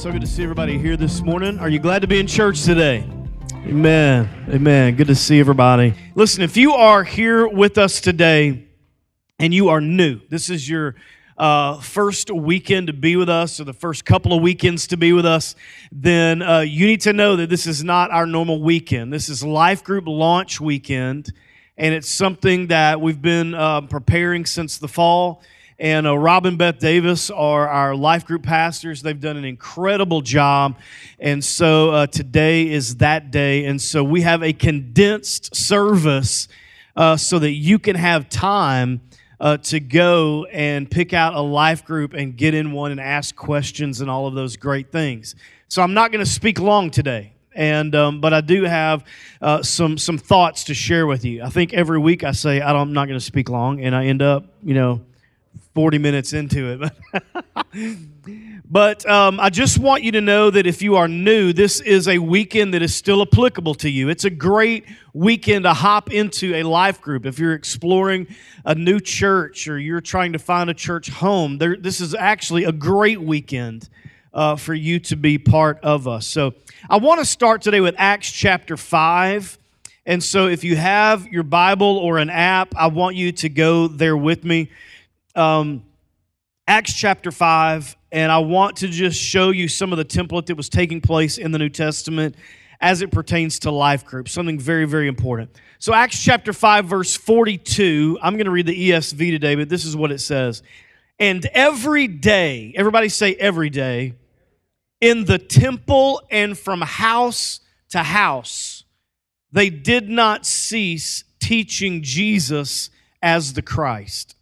So good to see everybody here this morning. Are you glad to be in church today? Amen. Amen. Good to see everybody. Listen, if you are here with us today and you are new, this is your uh, first weekend to be with us or the first couple of weekends to be with us, then uh, you need to know that this is not our normal weekend. This is Life Group launch weekend, and it's something that we've been uh, preparing since the fall. And uh, Rob and Beth Davis are our life group pastors. They've done an incredible job. And so uh, today is that day. And so we have a condensed service uh, so that you can have time uh, to go and pick out a life group and get in one and ask questions and all of those great things. So I'm not going to speak long today and um, but I do have uh, some some thoughts to share with you. I think every week I say I am not going to speak long, and I end up, you know, 40 minutes into it. but um, I just want you to know that if you are new, this is a weekend that is still applicable to you. It's a great weekend to hop into a life group. If you're exploring a new church or you're trying to find a church home, there, this is actually a great weekend uh, for you to be part of us. So I want to start today with Acts chapter 5. And so if you have your Bible or an app, I want you to go there with me um, Acts chapter 5, and I want to just show you some of the template that was taking place in the New Testament as it pertains to life groups, something very, very important. So, Acts chapter 5, verse 42, I'm going to read the ESV today, but this is what it says. And every day, everybody say every day, in the temple and from house to house, they did not cease teaching Jesus as the Christ.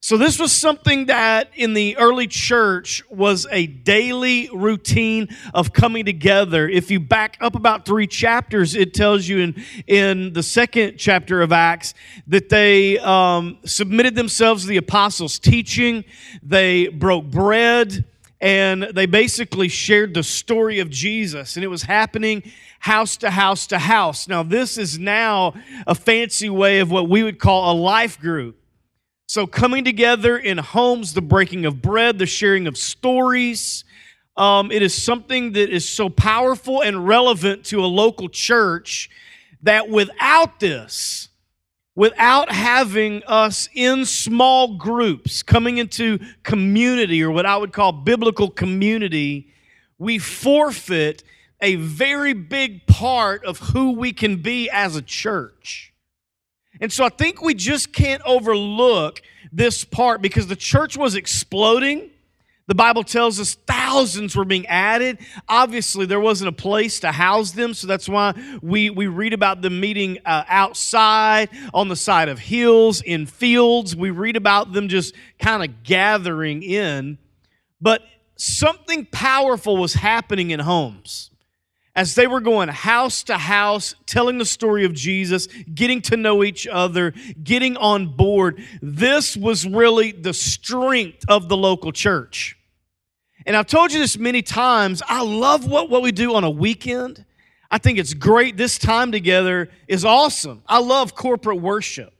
So, this was something that in the early church was a daily routine of coming together. If you back up about three chapters, it tells you in, in the second chapter of Acts that they um, submitted themselves to the apostles' teaching, they broke bread, and they basically shared the story of Jesus. And it was happening house to house to house. Now, this is now a fancy way of what we would call a life group. So, coming together in homes, the breaking of bread, the sharing of stories, um, it is something that is so powerful and relevant to a local church that without this, without having us in small groups coming into community or what I would call biblical community, we forfeit a very big part of who we can be as a church. And so I think we just can't overlook this part because the church was exploding. The Bible tells us thousands were being added. Obviously, there wasn't a place to house them, so that's why we, we read about them meeting uh, outside, on the side of hills, in fields. We read about them just kind of gathering in. But something powerful was happening in homes as they were going house to house, telling the story of Jesus, getting to know each other, getting on board, this was really the strength of the local church. And I've told you this many times. I love what, what we do on a weekend. I think it's great. This time together is awesome. I love corporate worship.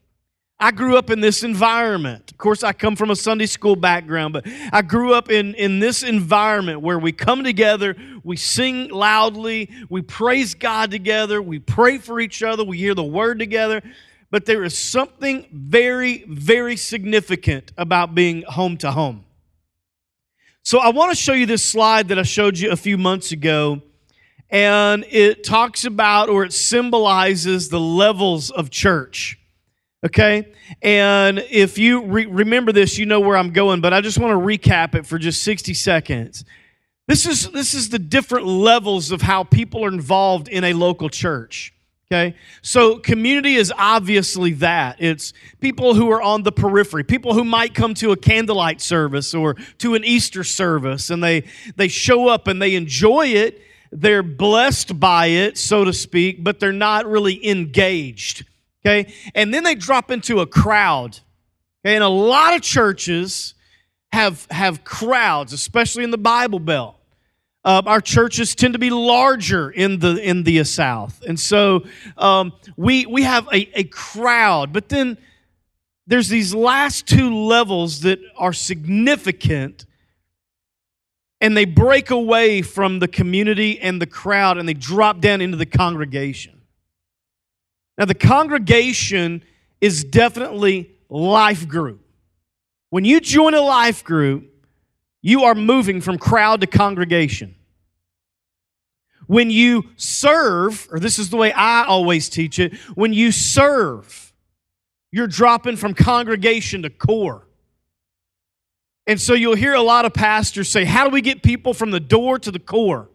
I grew up in this environment. Of course, I come from a Sunday school background, but I grew up in, in this environment where we come together, we sing loudly, we praise God together, we pray for each other, we hear the word together. But there is something very, very significant about being home to home. So I want to show you this slide that I showed you a few months ago. And it talks about or it symbolizes the levels of church. Okay? And if you re- remember this, you know where I'm going, but I just want to recap it for just 60 seconds. This is, this is the different levels of how people are involved in a local church. Okay? So community is obviously that. It's people who are on the periphery, people who might come to a candlelight service or to an Easter service and they they show up and they enjoy it. They're blessed by it, so to speak, but they're not really engaged. Okay? And then they drop into a crowd. Okay? And a lot of churches have, have crowds, especially in the Bible Belt. Uh, our churches tend to be larger in the in the South, and so um, we we have a, a crowd. But then there's these last two levels that are significant and they break away from the community and the crowd and they drop down into the congregation. Now, the congregation is definitely life group. When you join a life group, you are moving from crowd to congregation. When you serve, or this is the way I always teach it, when you serve, you're dropping from congregation to core. And so you'll hear a lot of pastors say, How do we get people from the door to the core?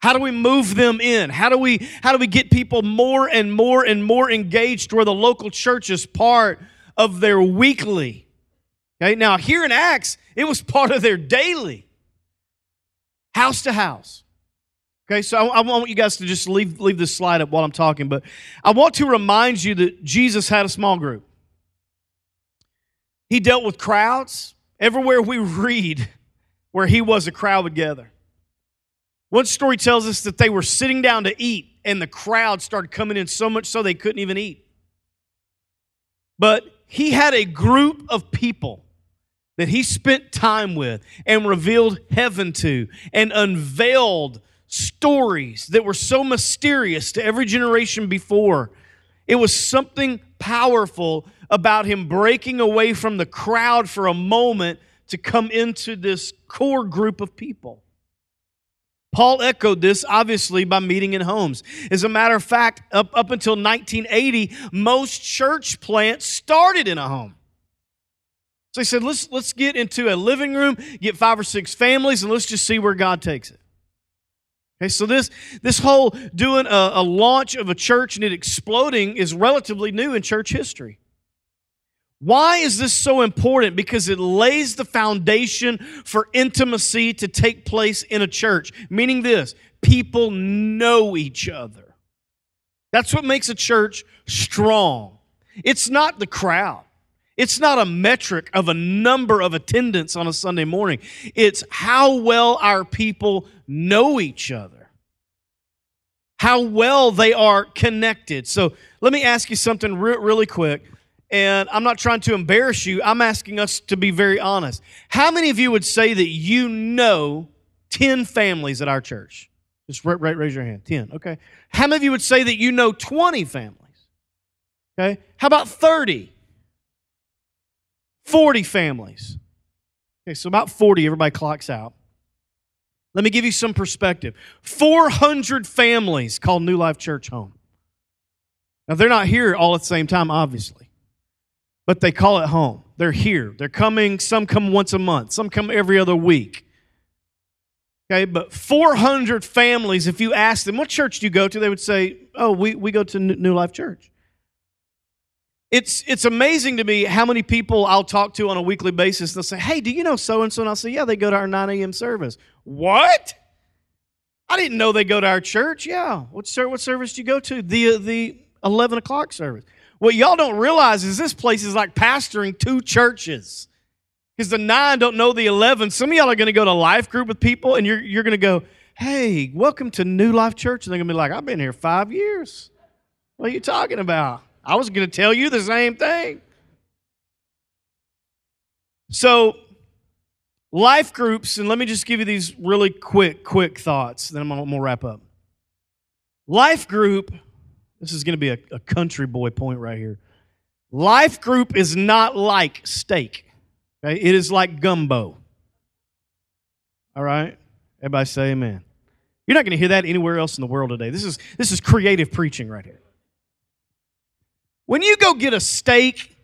How do we move them in? How do we how do we get people more and more and more engaged where the local church is part of their weekly? Okay, now here in Acts, it was part of their daily. House to house. Okay, so I, I, want you guys to just leave, leave this slide up while I'm talking, but I want to remind you that Jesus had a small group. He dealt with crowds. Everywhere we read where he was, a crowd would gather. One story tells us that they were sitting down to eat, and the crowd started coming in so much so they couldn't even eat. But he had a group of people that he spent time with and revealed heaven to and unveiled stories that were so mysterious to every generation before. It was something powerful about him breaking away from the crowd for a moment to come into this core group of people. Paul echoed this obviously by meeting in homes. As a matter of fact, up, up until 1980, most church plants started in a home. So he said, let's, let's get into a living room, get five or six families, and let's just see where God takes it. Okay, so this, this whole doing a, a launch of a church and it exploding is relatively new in church history. Why is this so important? Because it lays the foundation for intimacy to take place in a church. Meaning this people know each other. That's what makes a church strong. It's not the crowd. It's not a metric of a number of attendance on a Sunday morning. It's how well our people know each other, how well they are connected. So let me ask you something re- really quick and I'm not trying to embarrass you. I'm asking us to be very honest. How many of you would say that you know 10 families at our church? Just raise your hand. 10, okay. How many of you would say that you know 20 families? Okay. How about 30? 40 families. Okay, so about 40, everybody clocks out. Let me give you some perspective 400 families call New Life Church home. Now, they're not here all at the same time, obviously but they call it home. They're here. They're coming. Some come once a month, some come every other week. Okay, but 400 families, if you ask them, what church do you go to? They would say, oh, we, we go to New Life Church. It's, it's amazing to me how many people I'll talk to on a weekly basis. They'll say, hey, do you know so and so? And I'll say, yeah, they go to our 9 a.m. service. What? I didn't know they go to our church. Yeah. What, what service do you go to? The, uh, the 11 o'clock service. What y'all don't realize is this place is like pastoring two churches. Because the nine don't know the 11. Some of y'all are going to go to life group with people and you're, you're going to go, hey, welcome to New Life Church. And they're going to be like, I've been here five years. What are you talking about? I was going to tell you the same thing. So, life groups, and let me just give you these really quick, quick thoughts, then I'm going to wrap up. Life group this is going to be a, a country boy point right here. Life group is not like steak. Okay? It is like gumbo. All right? Everybody say amen. You're not going to hear that anywhere else in the world today. This is, this is creative preaching right here. When you go get a steak,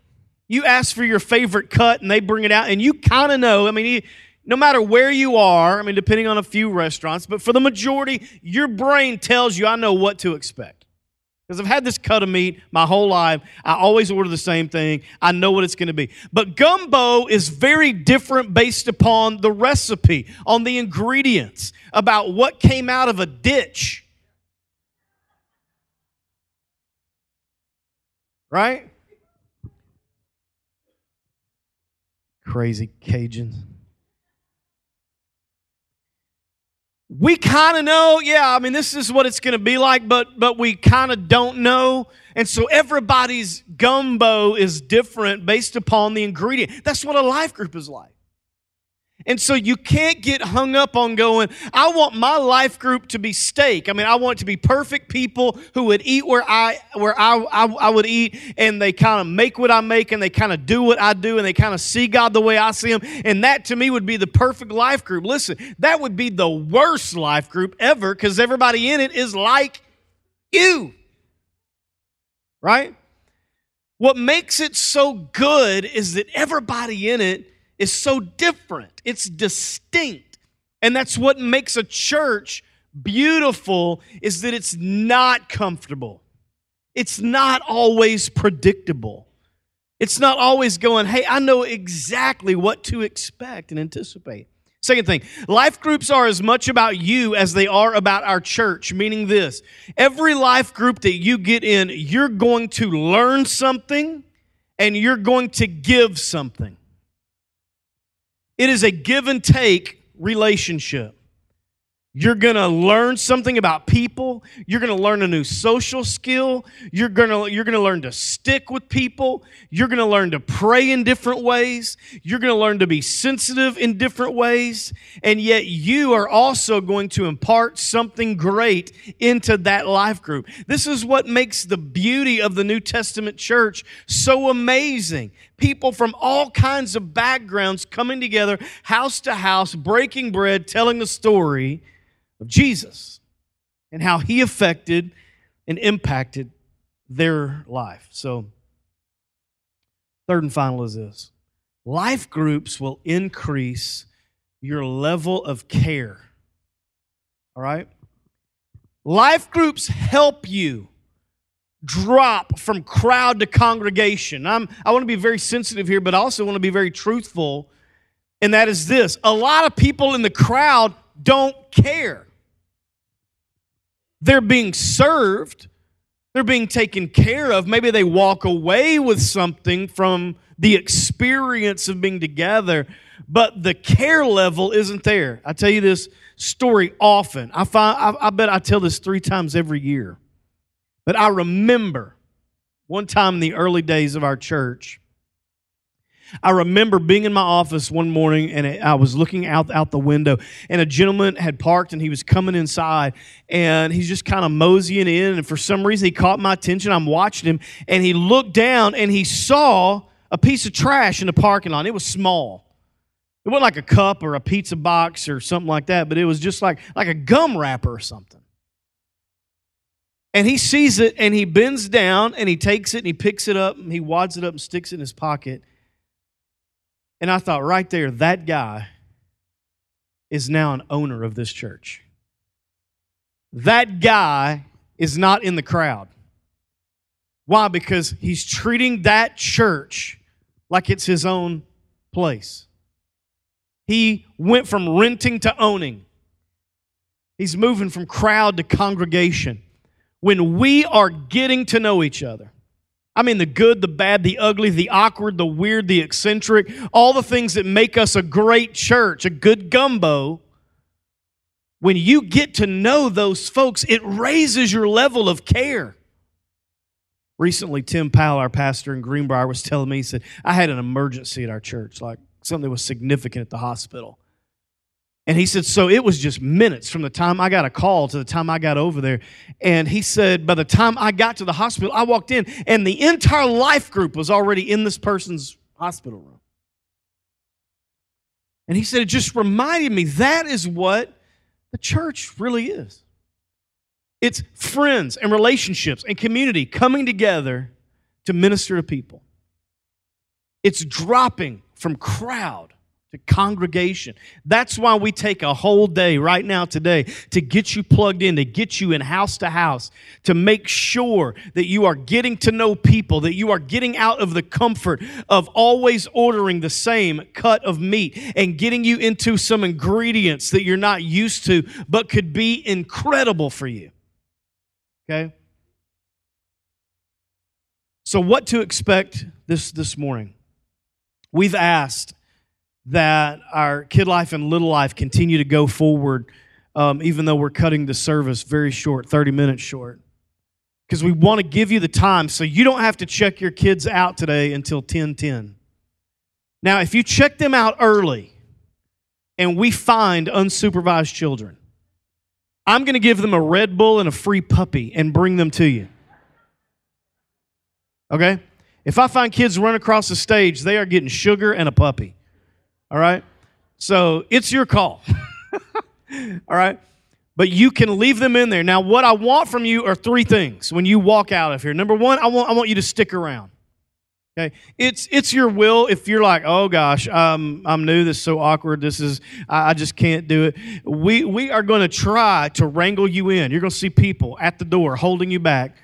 you ask for your favorite cut and they bring it out, and you kind of know. I mean, no matter where you are, I mean, depending on a few restaurants, but for the majority, your brain tells you, I know what to expect. Because I've had this cut of meat my whole life. I always order the same thing. I know what it's going to be. But gumbo is very different based upon the recipe, on the ingredients, about what came out of a ditch. Right? Crazy Cajuns. We kind of know, yeah, I mean, this is what it's going to be like, but, but we kind of don't know. And so everybody's gumbo is different based upon the ingredient. That's what a life group is like. And so you can't get hung up on going, I want my life group to be steak. I mean, I want it to be perfect people who would eat where I where I, I, I would eat and they kind of make what I make and they kind of do what I do and they kind of see God the way I see him. And that to me would be the perfect life group. Listen, that would be the worst life group ever because everybody in it is like you. Right? What makes it so good is that everybody in it is so different, it's distinct. And that's what makes a church beautiful is that it's not comfortable. It's not always predictable. It's not always going, hey, I know exactly what to expect and anticipate. Second thing, life groups are as much about you as they are about our church, meaning this every life group that you get in, you're going to learn something and you're going to give something. It is a give and take relationship. You're going to learn something about people. You're going to learn a new social skill. You're going to you're going to learn to stick with people. You're going to learn to pray in different ways. You're going to learn to be sensitive in different ways. And yet you are also going to impart something great into that life group. This is what makes the beauty of the New Testament church so amazing. People from all kinds of backgrounds coming together, house to house, breaking bread, telling the story of Jesus and how he affected and impacted their life. So, third and final is this life groups will increase your level of care. All right? Life groups help you drop from crowd to congregation. I'm, I want to be very sensitive here, but I also want to be very truthful. And that is this a lot of people in the crowd don't care. They're being served, they're being taken care of. Maybe they walk away with something from the experience of being together, but the care level isn't there. I tell you this story often. I, find, I, I bet I tell this three times every year. But I remember one time in the early days of our church, I remember being in my office one morning and I was looking out out the window and a gentleman had parked and he was coming inside and he's just kind of moseying in and for some reason he caught my attention. I'm watching him and he looked down and he saw a piece of trash in the parking lot. It was small. It wasn't like a cup or a pizza box or something like that, but it was just like like a gum wrapper or something. And he sees it and he bends down and he takes it and he picks it up and he wads it up and sticks it in his pocket and I thought, right there, that guy is now an owner of this church. That guy is not in the crowd. Why? Because he's treating that church like it's his own place. He went from renting to owning. He's moving from crowd to congregation. When we are getting to know each other, I mean, the good, the bad, the ugly, the awkward, the weird, the eccentric, all the things that make us a great church, a good gumbo. When you get to know those folks, it raises your level of care. Recently, Tim Powell, our pastor in Greenbrier, was telling me, he said, I had an emergency at our church, like something that was significant at the hospital. And he said, so it was just minutes from the time I got a call to the time I got over there. And he said, by the time I got to the hospital, I walked in and the entire life group was already in this person's hospital room. And he said, it just reminded me that is what the church really is it's friends and relationships and community coming together to minister to people, it's dropping from crowd to congregation. That's why we take a whole day right now today to get you plugged in, to get you in house to house, to make sure that you are getting to know people, that you are getting out of the comfort of always ordering the same cut of meat and getting you into some ingredients that you're not used to but could be incredible for you. Okay? So what to expect this this morning? We've asked that our kid life and little life continue to go forward, um, even though we're cutting the service very short, 30 minutes short. Because we want to give you the time so you don't have to check your kids out today until 10 10. Now, if you check them out early, and we find unsupervised children, I'm going to give them a Red Bull and a free puppy and bring them to you. Okay? If I find kids run across the stage, they are getting sugar and a puppy. All right? So it's your call. All right? But you can leave them in there. Now, what I want from you are three things when you walk out of here. Number one, I want, I want you to stick around. Okay, it's it's your will. If you're like, oh gosh, um, I'm new. This is so awkward. This is I, I just can't do it. We we are going to try to wrangle you in. You're going to see people at the door holding you back,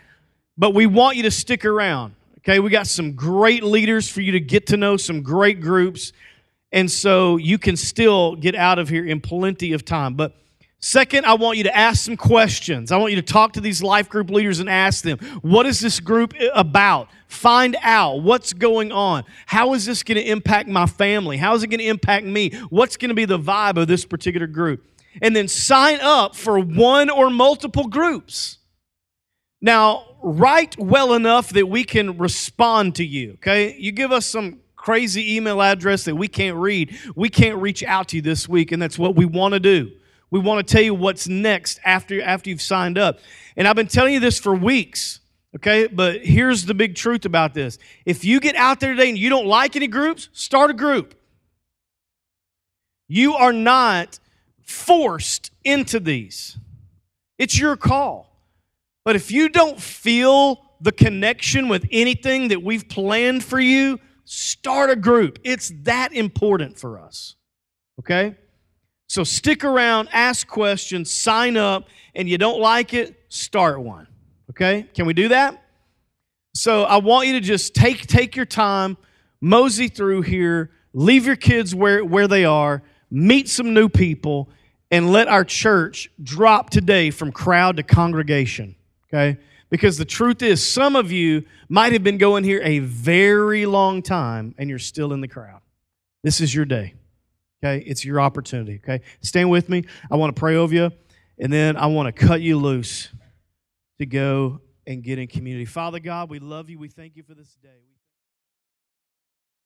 but we want you to stick around. Okay, we got some great leaders for you to get to know, some great groups, and so you can still get out of here in plenty of time. But Second, I want you to ask some questions. I want you to talk to these life group leaders and ask them, what is this group about? Find out what's going on. How is this going to impact my family? How is it going to impact me? What's going to be the vibe of this particular group? And then sign up for one or multiple groups. Now, write well enough that we can respond to you, okay? You give us some crazy email address that we can't read, we can't reach out to you this week, and that's what we want to do. We want to tell you what's next after, after you've signed up. And I've been telling you this for weeks, okay? But here's the big truth about this. If you get out there today and you don't like any groups, start a group. You are not forced into these, it's your call. But if you don't feel the connection with anything that we've planned for you, start a group. It's that important for us, okay? So stick around, ask questions, sign up, and you don't like it, start one. Okay? Can we do that? So I want you to just take take your time, mosey through here, leave your kids where, where they are, meet some new people, and let our church drop today from crowd to congregation. Okay? Because the truth is, some of you might have been going here a very long time and you're still in the crowd. This is your day. Okay? It's your opportunity. Okay? Stand with me. I want to pray over you, and then I want to cut you loose to go and get in community. Father God, we love you. We thank you for this day.